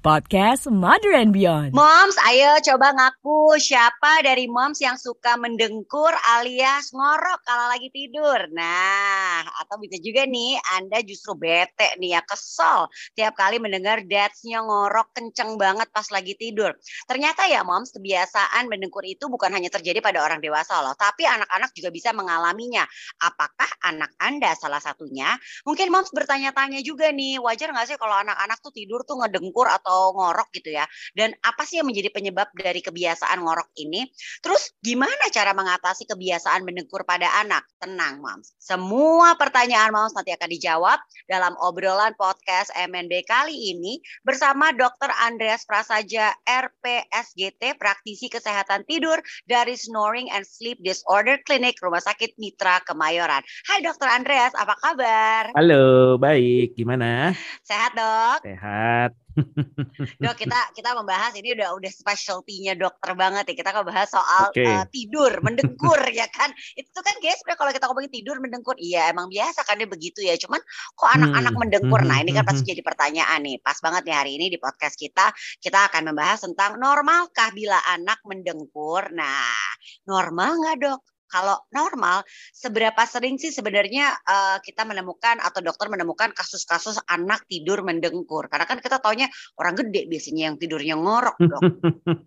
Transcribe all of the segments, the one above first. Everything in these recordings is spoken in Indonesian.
Podcast Mother and Beyond. Moms, ayo coba ngaku siapa dari moms yang suka mendengkur alias ngorok kalau lagi tidur. Nah, atau bisa juga nih Anda justru bete nih ya, kesel tiap kali mendengar dadsnya ngorok kenceng banget pas lagi tidur. Ternyata ya moms, kebiasaan mendengkur itu bukan hanya terjadi pada orang dewasa loh, tapi anak-anak juga bisa mengalaminya. Apakah anak Anda salah satunya? Mungkin moms bertanya-tanya juga nih, wajar nggak sih kalau anak-anak tuh tidur tuh ngedengkur atau atau ngorok gitu ya. Dan apa sih yang menjadi penyebab dari kebiasaan ngorok ini? Terus gimana cara mengatasi kebiasaan mendengkur pada anak? Tenang, Moms. Semua pertanyaan Moms nanti akan dijawab dalam obrolan podcast MNB kali ini bersama Dr. Andreas Prasaja RPSGT, praktisi kesehatan tidur dari Snoring and Sleep Disorder Clinic Rumah Sakit Mitra Kemayoran. Hai Dr. Andreas, apa kabar? Halo, baik. Gimana? Sehat, Dok? Sehat. Dok, kita kita membahas ini udah udah specialty-nya dokter banget ya. Kita bahas soal okay. uh, eh, tidur, mendengkur ya kan. Itu kan guys, kalau kita ngomongin tidur mendengkur, iya emang biasa kan dia begitu ya. Cuman kok anak-anak hmm. mendengkur? Nah, ini kan pasti hmm. jadi pertanyaan nih. Pas banget nih hari ini di podcast kita, kita akan membahas tentang normalkah bila anak mendengkur? Nah, normal nggak dok? Kalau normal, seberapa sering sih sebenarnya uh, kita menemukan atau dokter menemukan kasus-kasus anak tidur mendengkur? Karena kan kita taunya orang gede biasanya yang tidurnya ngorok, dok.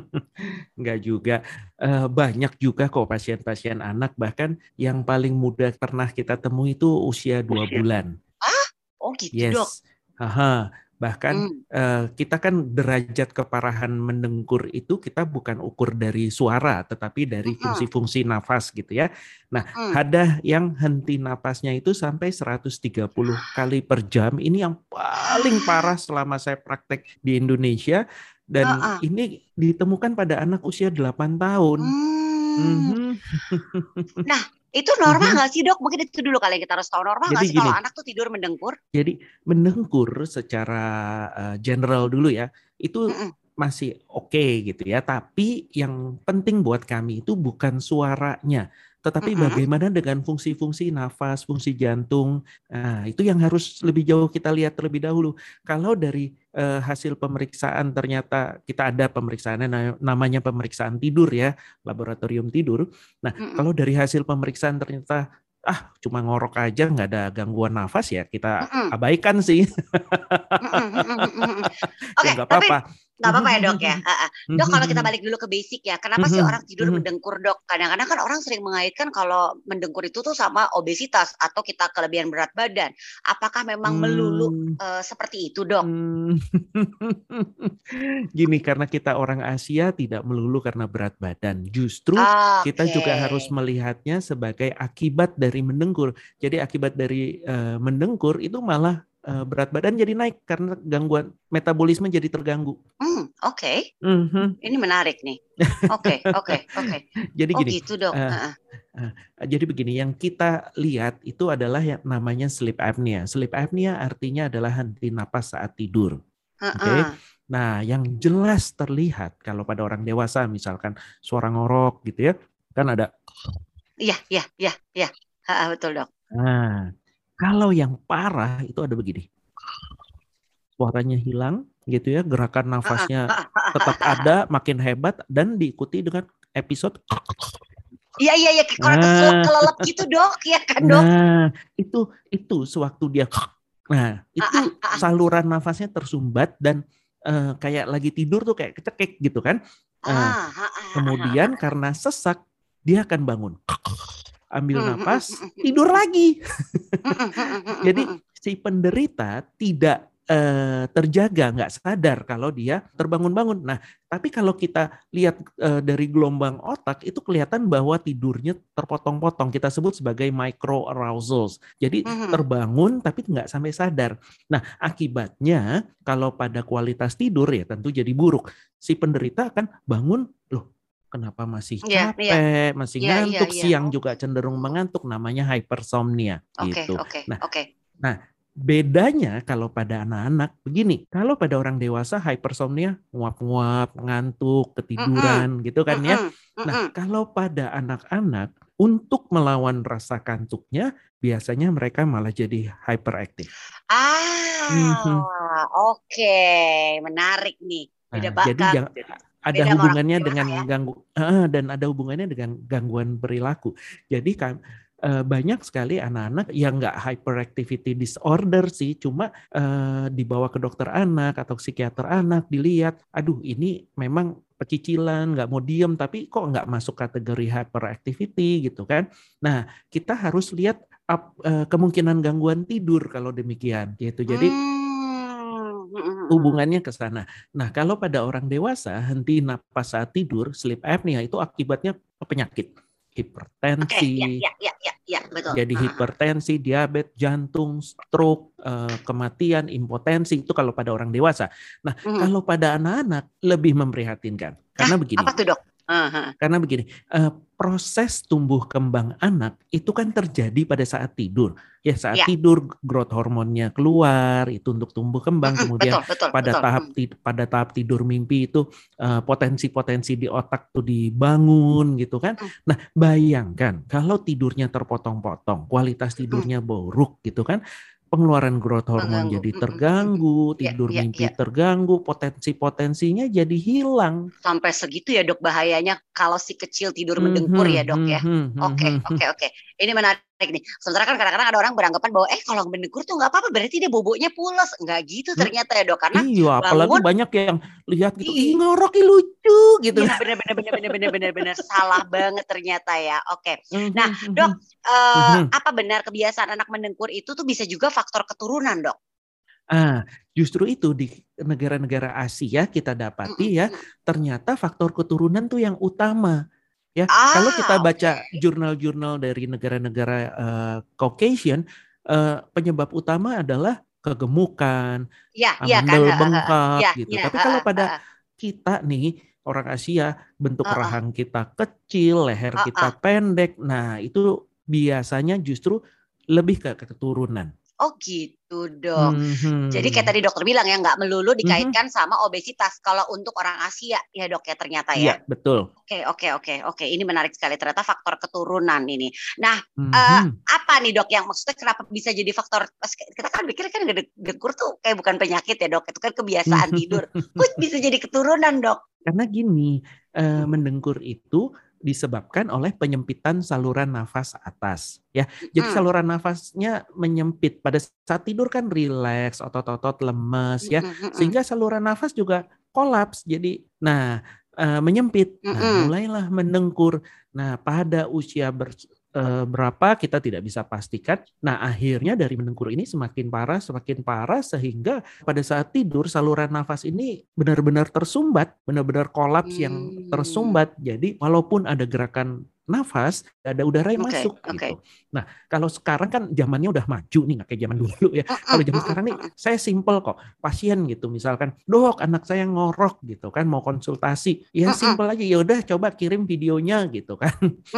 Enggak juga. Uh, banyak juga kok pasien-pasien anak, bahkan yang paling muda pernah kita temui itu usia dua bulan. Ah? Oh gitu, yes. dok? Aha. Bahkan hmm. uh, kita kan derajat keparahan mendengkur itu kita bukan ukur dari suara, tetapi dari fungsi-fungsi nafas gitu ya. Nah, hmm. ada yang henti napasnya itu sampai 130 kali per jam. Ini yang paling parah selama saya praktek di Indonesia dan uh -uh. ini ditemukan pada anak usia 8 tahun. Hmm. Mm -hmm. Nah, itu normal mhm. nggak sih dok? Mungkin itu dulu kali kita harus tahu normal nggak sih kalau anak tuh tidur mendengkur? Jadi mendengkur secara uh, general dulu ya, itu mm -mm. masih oke okay gitu ya. Tapi yang penting buat kami itu bukan suaranya, tetapi mm -hmm. bagaimana dengan fungsi-fungsi nafas, fungsi jantung. Nah, itu yang harus lebih jauh kita lihat terlebih dahulu. Kalau dari uh, hasil pemeriksaan ternyata kita ada pemeriksaannya namanya pemeriksaan tidur ya, laboratorium tidur. Nah, mm -hmm. kalau dari hasil pemeriksaan ternyata ah cuma ngorok aja nggak ada gangguan nafas ya kita mm -hmm. abaikan sih. mm -hmm. Oke, okay, ya, apa-apa. Gak apa-apa ya dok ya. Dok kalau kita balik dulu ke basic ya, kenapa sih orang tidur mendengkur dok? Kadang-kadang kan orang sering mengaitkan kalau mendengkur itu tuh sama obesitas atau kita kelebihan berat badan. Apakah memang melulu uh, seperti itu dok? Hmm. Gini karena kita orang Asia tidak melulu karena berat badan. Justru okay. kita juga harus melihatnya sebagai akibat dari mendengkur. Jadi akibat dari uh, mendengkur itu malah uh, berat badan jadi naik karena gangguan metabolisme jadi terganggu. Hmm, oke. Okay. Mm-hmm. Ini menarik nih. Oke, oke, oke. Jadi oh, gini. gitu dong. Uh, uh, jadi begini, yang kita lihat itu adalah yang namanya sleep apnea. Sleep apnea artinya adalah henti napas saat tidur. Uh, Oke. Okay? Nah, yang jelas terlihat kalau pada orang dewasa misalkan suara ngorok gitu ya, kan ada Iya, iya, iya, iya. betul, Dok. Nah, kalau yang parah itu ada begini. Suaranya hilang gitu ya, gerakan nafasnya tetap ada, makin hebat dan diikuti dengan episode Iya iya iya kalau nah, kelelep gitu dok ya kan dok. Nah itu itu sewaktu dia nah itu saluran nafasnya tersumbat dan uh, kayak lagi tidur tuh kayak kecekek gitu kan. Uh, kemudian karena sesak dia akan bangun ambil hmm, nafas, hmm, hmm, tidur lagi. Jadi si penderita tidak uh, terjaga, nggak sadar kalau dia terbangun-bangun. Nah, tapi kalau kita lihat uh, dari gelombang otak itu kelihatan bahwa tidurnya terpotong-potong. Kita sebut sebagai micro arousals. Jadi terbangun tapi nggak sampai sadar. Nah, akibatnya kalau pada kualitas tidur ya tentu jadi buruk. Si penderita akan bangun, loh kenapa masih iya, capek, yeah, masih yeah, ngantuk, yeah, yeah. siang juga cenderung mengantuk, namanya hypersomnia okay, gitu. Okay, nah, okay. nah bedanya kalau pada anak-anak begini, kalau pada orang dewasa hypersomnia nguap-nguap, ngantuk, ketiduran mm -mm. gitu kan ya. Mm -mm. Nah, kalau pada anak-anak untuk melawan rasa kantuknya biasanya mereka malah jadi hyperaktif. Ah, mm -hmm. oke, okay. menarik nih. Beda nah, jadi jangan, ada Beda hubungannya dengan ya? ganggu uh, dan ada hubungannya dengan gangguan perilaku. Jadi kan uh, banyak sekali anak-anak yang nggak hyperactivity disorder sih, cuma uh, dibawa ke dokter anak atau psikiater anak dilihat, aduh ini memang pecicilan, nggak mau diem, tapi kok nggak masuk kategori hyperactivity gitu kan. Nah, kita harus lihat up, uh, kemungkinan gangguan tidur kalau demikian gitu. Jadi hmm. Hubungannya ke sana. Nah, kalau pada orang dewasa henti napas saat tidur, sleep apnea itu akibatnya penyakit hipertensi. Okay, ya, ya, ya, ya, betul. Jadi uh. hipertensi, diabetes, jantung, stroke, uh, kematian, impotensi itu kalau pada orang dewasa. Nah, hmm. kalau pada anak-anak lebih memprihatinkan. Karena Hah, begini. Apa tuh, Dok? Uh-huh. Karena begini, uh, proses tumbuh kembang anak itu kan terjadi pada saat tidur. Ya saat ya. tidur growth hormonnya keluar itu untuk tumbuh kembang. Kemudian betul, betul, pada betul. tahap pada tahap tidur mimpi itu uh, potensi-potensi di otak tuh dibangun gitu kan. Uh-huh. Nah bayangkan kalau tidurnya terpotong-potong, kualitas tidurnya buruk gitu kan pengeluaran growth hormon jadi terganggu, iya, tidur ya, mimpi ya. terganggu, potensi-potensinya jadi hilang. Sampai segitu ya dok bahayanya kalau si kecil tidur mendengkur ya dok ya. Oke oke oke. Ini menarik nih. Sementara kan kadang-kadang ada orang beranggapan bahwa eh kalau mendengkur tuh nggak apa-apa berarti dia boboknya pulas. Nggak gitu ternyata ya dok karena iya apalagi banyak yang lihat gitu ih ngorok lucu gitu. Iya bener bener bener bener bener bener bener salah banget ternyata ya. Oke. Nah dok uh, apa benar kebiasaan anak mendengkur itu tuh bisa juga faktor keturunan dok? Ah, justru itu di negara-negara Asia kita dapati ya, ternyata faktor keturunan tuh yang utama. Ya, ah, kalau kita baca jurnal-jurnal dari negara-negara uh, Caucasian, uh, penyebab utama adalah kegemukan, ya, ya kan, bengkak ya, gitu. Ya, Tapi kalau pada kita nih orang Asia, bentuk uh, rahang kita kecil, leher uh, kita pendek. Nah, itu biasanya justru lebih ke keturunan. Oh gitu dok. Mm-hmm. Jadi kayak tadi dokter bilang ya nggak melulu mhm. dikaitkan mm-hmm. sama obesitas. Kalau untuk orang Asia ya dok ya ternyata ya. Iya betul. Oke oke oke oke. Ini menarik sekali ternyata faktor keturunan ini. Nah mm-hmm. uh, apa nih dok yang maksudnya kenapa bisa jadi faktor? Kita kan pikir kan dekur tuh kayak bukan penyakit ya dok. Itu kan kebiasaan tidur. Kok bisa jadi keturunan dok? Karena gini uh, mendengkur itu disebabkan oleh penyempitan saluran nafas atas ya. Jadi hmm. saluran nafasnya menyempit pada saat tidur kan rileks, otot-otot lemes ya. Sehingga saluran nafas juga kolaps. Jadi nah uh, menyempit. Nah, mulailah mendengkur. Nah, pada usia ber, berapa kita tidak bisa pastikan. Nah, akhirnya dari mendengkur ini semakin parah, semakin parah sehingga pada saat tidur saluran nafas ini benar-benar tersumbat, benar-benar kolaps hmm. yang tersumbat. Jadi, walaupun ada gerakan nafas, ada udara yang okay, masuk okay. gitu. Nah, kalau sekarang kan zamannya udah maju nih, nggak kayak zaman dulu ya. Kalau zaman sekarang nih, saya simple kok. Pasien gitu, misalkan, dok, anak saya ngorok gitu kan, mau konsultasi, ya simple aja. Ya udah, coba kirim videonya gitu kan.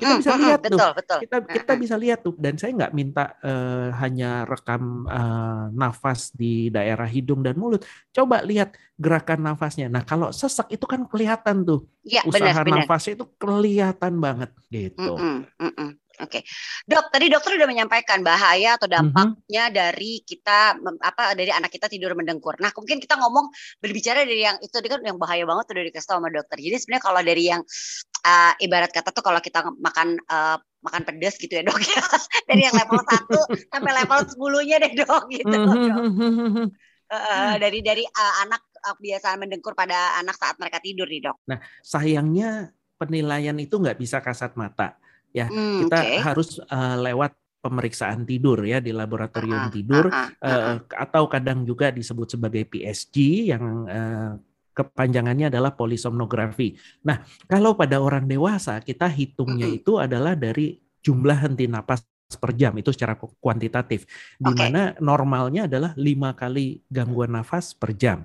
kita bisa lihat tuh. Betul, betul. Kita kita bisa lihat tuh. Dan saya nggak minta uh, hanya rekam uh, nafas di daerah hidung dan mulut. Coba lihat gerakan nafasnya. Nah, kalau sesek itu kan kelihatan tuh. Ya, Usaha benar, nafasnya benar. itu kelihatan banget gitu. Mm -mm, mm -mm. Oke, okay. dok. Tadi dokter sudah menyampaikan bahaya atau dampaknya mm -hmm. dari kita apa dari anak kita tidur mendengkur. Nah, mungkin kita ngomong berbicara dari yang itu kan yang bahaya banget udah dikasih tahu sama dokter. Jadi sebenarnya kalau dari yang uh, ibarat kata tuh kalau kita makan uh, makan pedas gitu ya dok ya dari yang level 1 sampai level 10-nya deh dok gitu. Mm -hmm. Uh, dari dari uh, anak kebiasaan mendengkur pada anak saat mereka tidur nih dok. Nah sayangnya penilaian itu nggak bisa kasat mata ya hmm, kita okay. harus uh, lewat pemeriksaan tidur ya di laboratorium uh, tidur uh, uh, uh, atau kadang juga disebut sebagai PSG yang uh, kepanjangannya adalah polisomnografi. Nah kalau pada orang dewasa kita hitungnya uh, itu adalah dari jumlah henti napas per jam itu secara kuantitatif di mana normalnya adalah lima kali gangguan nafas per jam.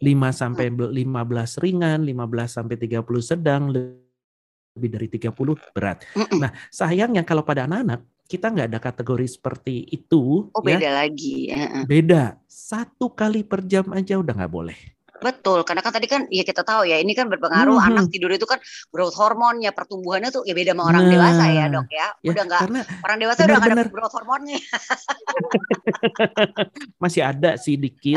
5 sampai 15 ringan, 15 sampai 30 sedang, lebih dari 30 berat. Nah, sayangnya kalau pada anak-anak kita nggak ada kategori seperti itu. Oh ya. beda lagi. Beda. Satu kali per jam aja udah nggak boleh. Betul, karena kan tadi kan ya kita tahu ya ini kan berpengaruh hmm. anak tidur itu kan growth hormonnya pertumbuhannya tuh ya beda sama orang nah, dewasa ya dok ya. ya udah nggak orang dewasa bener, udah nggak ada growth hormonnya. Masih ada sih dikit.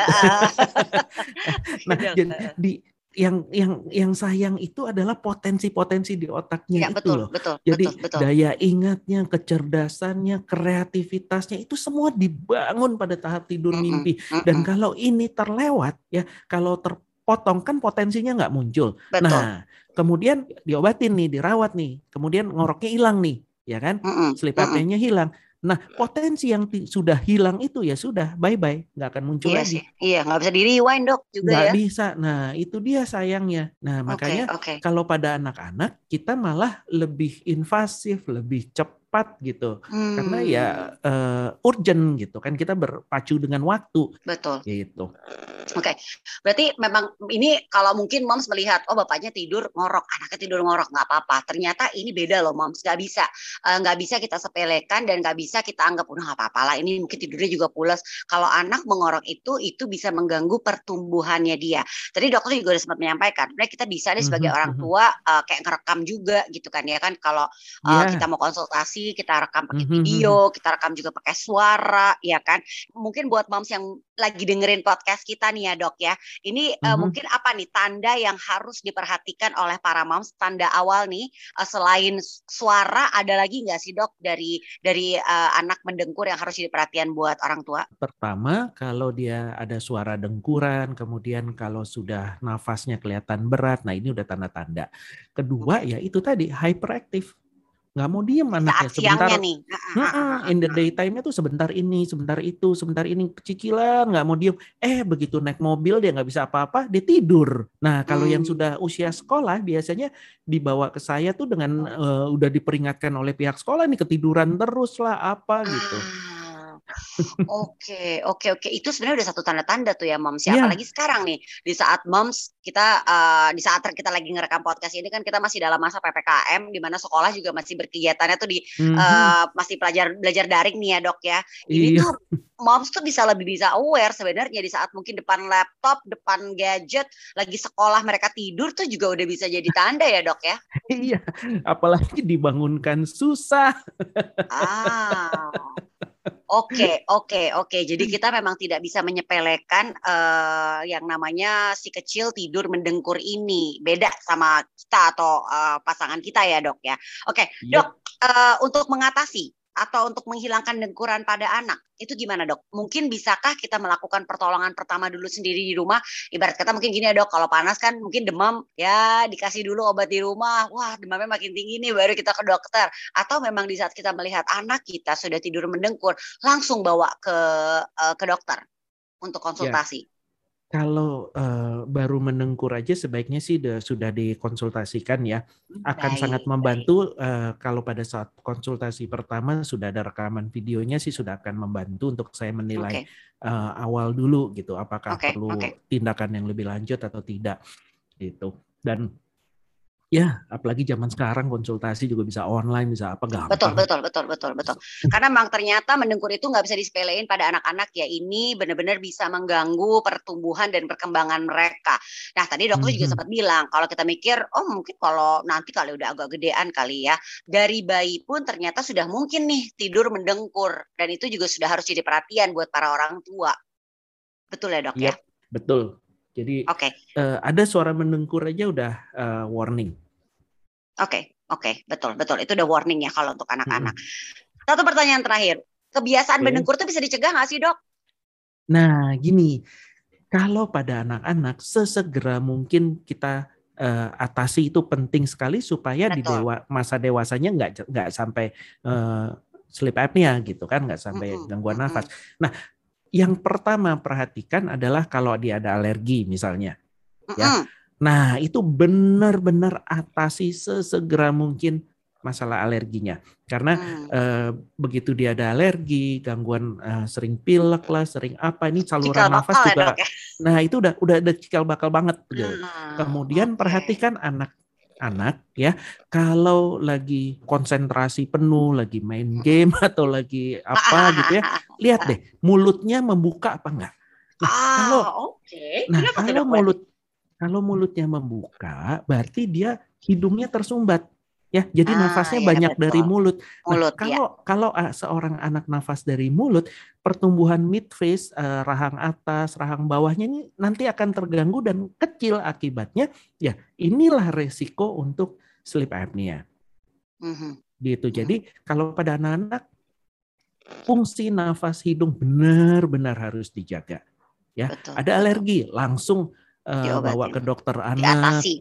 nah jadi di yang yang yang sayang itu adalah potensi-potensi di otaknya ya, itu betul, loh. Betul, Jadi betul, betul. daya ingatnya, kecerdasannya, kreativitasnya itu semua dibangun pada tahap tidur mimpi. Mm -mm. Dan kalau ini terlewat ya, kalau terpotong kan potensinya nggak muncul. Betul. Nah, kemudian diobatin nih, dirawat nih, kemudian ngoroknya hilang nih, ya kan? Mm -mm. Sleep apnea-nya hilang. Nah, potensi yang sudah hilang itu ya sudah bye bye, nggak akan muncul iya lagi. Sih. Iya, nggak bisa di rewind dok juga nggak ya. Nggak bisa. Nah, itu dia sayangnya. Nah, makanya okay, okay. kalau pada anak-anak kita malah lebih invasif, lebih cepat cepat gitu. Hmm. Karena ya uh, urgent gitu kan kita berpacu dengan waktu. Betul. Gitu. Oke. Okay. Berarti memang ini kalau mungkin moms melihat oh bapaknya tidur ngorok, anaknya tidur ngorok nggak apa-apa. Ternyata ini beda loh moms, nggak bisa uh, nggak bisa kita sepelekan dan nggak bisa kita anggap udah nggak apa-apa lah ini mungkin tidurnya juga pulas. Kalau anak mengorok itu itu bisa mengganggu pertumbuhannya dia. Tadi dokter juga sudah sempat menyampaikan, sebenarnya kita bisa nih sebagai mm -hmm. orang mhm. tua uh, kayak ngerekam juga gitu kan ya kan kalau uh, yeah. kita mau konsultasi kita rekam pakai mm-hmm, video, mm-hmm. kita rekam juga pakai suara, ya kan? Mungkin buat moms yang lagi dengerin podcast kita nih ya dok ya, ini uh, mungkin apa nih tanda yang harus diperhatikan oleh para moms? Tanda awal nih uh, selain suara ada lagi nggak sih dok dari dari uh, anak mendengkur yang harus jadi perhatian buat orang tua? Pertama kalau dia ada suara dengkuran, kemudian kalau sudah nafasnya kelihatan berat, nah ini udah tanda-tanda. Kedua ya itu tadi hyperactive nggak mau diem anaknya sebentar nih. in the daytime tuh sebentar ini sebentar itu sebentar ini kecicilan nggak mau diem eh begitu naik mobil dia nggak bisa apa-apa dia tidur nah kalau hmm. yang sudah usia sekolah biasanya dibawa ke saya tuh dengan uh, udah diperingatkan oleh pihak sekolah nih ketiduran terus lah apa gitu ah. Oke, oke, oke. Itu sebenarnya udah satu tanda-tanda tuh ya, Moms. Ya, yeah. apalagi sekarang nih di saat Moms kita uh, di saat kita lagi ngerekam podcast ini kan kita masih dalam masa PPKM di mana sekolah juga masih berkegiatannya tuh di mm-hmm. uh, masih pelajar belajar daring nih ya, Dok ya. Ini yeah. tuh Moms tuh bisa lebih bisa aware sebenarnya di saat mungkin depan laptop, depan gadget, lagi sekolah mereka tidur tuh juga udah bisa jadi tanda ya, Dok ya. Iya, apalagi dibangunkan susah. ah. Oke, oke, oke. Jadi kita memang tidak bisa menyepelekan uh, yang namanya si kecil tidur mendengkur ini. Beda sama kita atau uh, pasangan kita ya, Dok ya. Oke, yep. Dok, uh, untuk mengatasi atau untuk menghilangkan dengkuran pada anak itu gimana dok? Mungkin bisakah kita melakukan pertolongan pertama dulu sendiri di rumah? Ibarat kata mungkin gini ya dok, kalau panas kan mungkin demam ya dikasih dulu obat di rumah. Wah demamnya makin tinggi nih baru kita ke dokter. Atau memang di saat kita melihat anak kita sudah tidur mendengkur langsung bawa ke uh, ke dokter untuk ya. konsultasi. Ya kalau uh, baru menengkur aja sebaiknya sih sudah, sudah dikonsultasikan ya. Akan baik, sangat membantu uh, kalau pada saat konsultasi pertama sudah ada rekaman videonya sih sudah akan membantu untuk saya menilai okay. uh, awal dulu gitu apakah okay, perlu okay. tindakan yang lebih lanjut atau tidak gitu. Dan Ya, apalagi zaman sekarang konsultasi juga bisa online, bisa apa gampang. Betul, betul, betul, betul, betul. Karena memang ternyata mendengkur itu nggak bisa disepelein pada anak-anak ya. Ini benar-benar bisa mengganggu pertumbuhan dan perkembangan mereka. Nah, tadi dokter mm -hmm. juga mhm. sempat bilang kalau kita mikir, oh mungkin kalau nanti kali udah agak gedean kali ya, dari bayi pun ternyata sudah mungkin nih tidur mendengkur dan itu juga sudah harus jadi perhatian buat para orang tua. Betul ya dok yep, ya? Betul. Jadi okay. uh, eh, ada suara mendengkur aja udah uh, warning. Oke, okay, oke, okay, betul, betul. Itu udah warning ya kalau untuk anak-anak. Hmm. Satu pertanyaan terakhir, kebiasaan okay. mendengkur itu bisa dicegah nggak sih dok? Nah, gini, kalau pada anak-anak sesegera mungkin kita uh, atasi itu penting sekali supaya betul. di dewa masa dewasanya nggak nggak sampai uh, sleep apnea gitu kan, nggak sampai mm -hmm. gangguan mm -hmm. nafas. Nah, yang pertama perhatikan adalah kalau dia ada alergi misalnya, mm -hmm. ya Nah, itu benar-benar atasi sesegera mungkin masalah alerginya. Karena hmm. eh, begitu dia ada alergi, gangguan eh, sering pilek lah, sering apa ini saluran cikal nafas juga. Ya, Nah, itu udah udah ada cikal bakal banget gitu. Hmm. Kemudian okay. perhatikan anak anak ya kalau lagi konsentrasi penuh lagi main game atau lagi apa gitu ya lihat deh mulutnya membuka apa enggak nah ah, kalau okay. nah kalau mulut kalau mulutnya membuka berarti dia hidungnya tersumbat ya jadi ah, nafasnya ya, banyak betul. dari mulut. Nah, mulut nah, kalau ya. kalau uh, seorang anak nafas dari mulut pertumbuhan midface uh, rahang atas rahang bawahnya ini nanti akan terganggu dan kecil akibatnya ya inilah resiko untuk sleep apnea mm-hmm. gitu mhm. jadi mm-hmm. kalau pada anak-anak fungsi nafas hidung benar-benar harus dijaga ya betul, ada alergi langsung uh, bawa ke dokter anak, diatasi.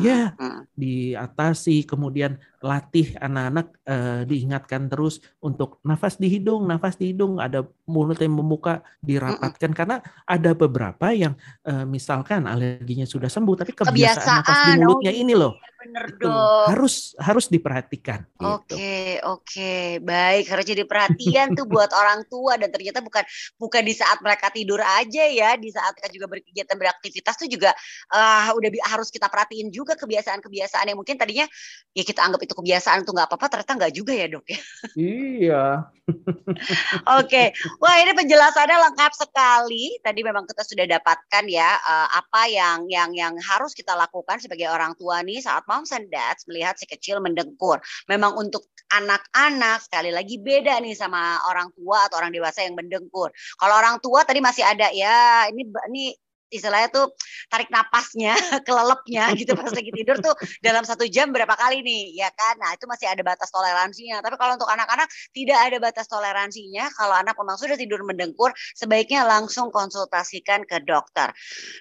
ya, mm. diatasi. Kemudian latih anak-anak uh, diingatkan terus untuk nafas di hidung, nafas di hidung, ada mulut yang membuka, dirapatkan mm. karena ada beberapa yang uh, misalkan alerginya sudah sembuh, tapi kebiasaan, kebiasaan nafas di mulutnya oh, ini loh bener itu dong. Harus harus diperhatikan. Gitu. Oke gitu. oke baik harus jadi perhatian tuh buat orang tua dan ternyata bukan bukan di saat mereka tidur aja ya di saat mereka juga berkegiatan beraktivitas tuh juga uh, udah harus kita perhatiin juga kebiasaan-kebiasaan yang mungkin tadinya ya kita anggap itu kebiasaan tuh nggak apa-apa ternyata nggak juga ya dok ya. Iya. oke wah ini penjelasannya lengkap sekali tadi memang kita sudah dapatkan ya uh, apa yang yang yang harus kita lakukan sebagai orang tua nih saat mau moms and dads melihat si kecil mendengkur. Memang untuk anak-anak sekali lagi beda nih sama orang tua atau orang dewasa yang mendengkur. Kalau orang tua tadi masih ada ya ini ini istilahnya tuh tarik napasnya, kelelepnya gitu pas lagi tidur tuh dalam satu jam berapa kali nih, ya kan? Nah itu masih ada batas toleransinya. Tapi kalau untuk anak-anak tidak ada batas toleransinya. Kalau anak memang sudah tidur mendengkur, sebaiknya langsung konsultasikan ke dokter.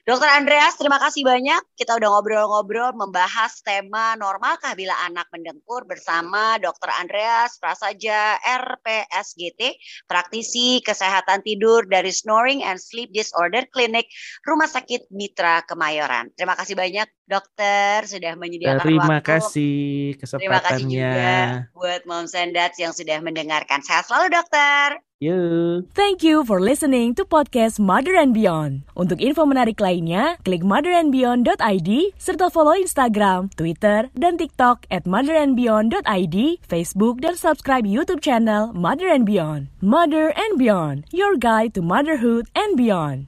Dokter Andreas, terima kasih banyak. Kita udah ngobrol-ngobrol membahas tema normalkah bila anak mendengkur bersama Dokter Andreas Prasaja RPSGT, praktisi kesehatan tidur dari Snoring and Sleep Disorder Clinic Rumah Sakit Mitra Kemayoran. Terima kasih banyak dokter sudah menyediakan Terima waktu. kasih kesempatannya. Terima kasih juga buat Mom and yang sudah mendengarkan. Sehat selalu dokter. You. Thank you for listening to podcast Mother and Beyond. Untuk info menarik lainnya, klik motherandbeyond.id serta follow Instagram, Twitter, dan TikTok at motherandbeyond.id, Facebook, dan subscribe YouTube channel Mother and Beyond. Mother and Beyond, your guide to motherhood and beyond.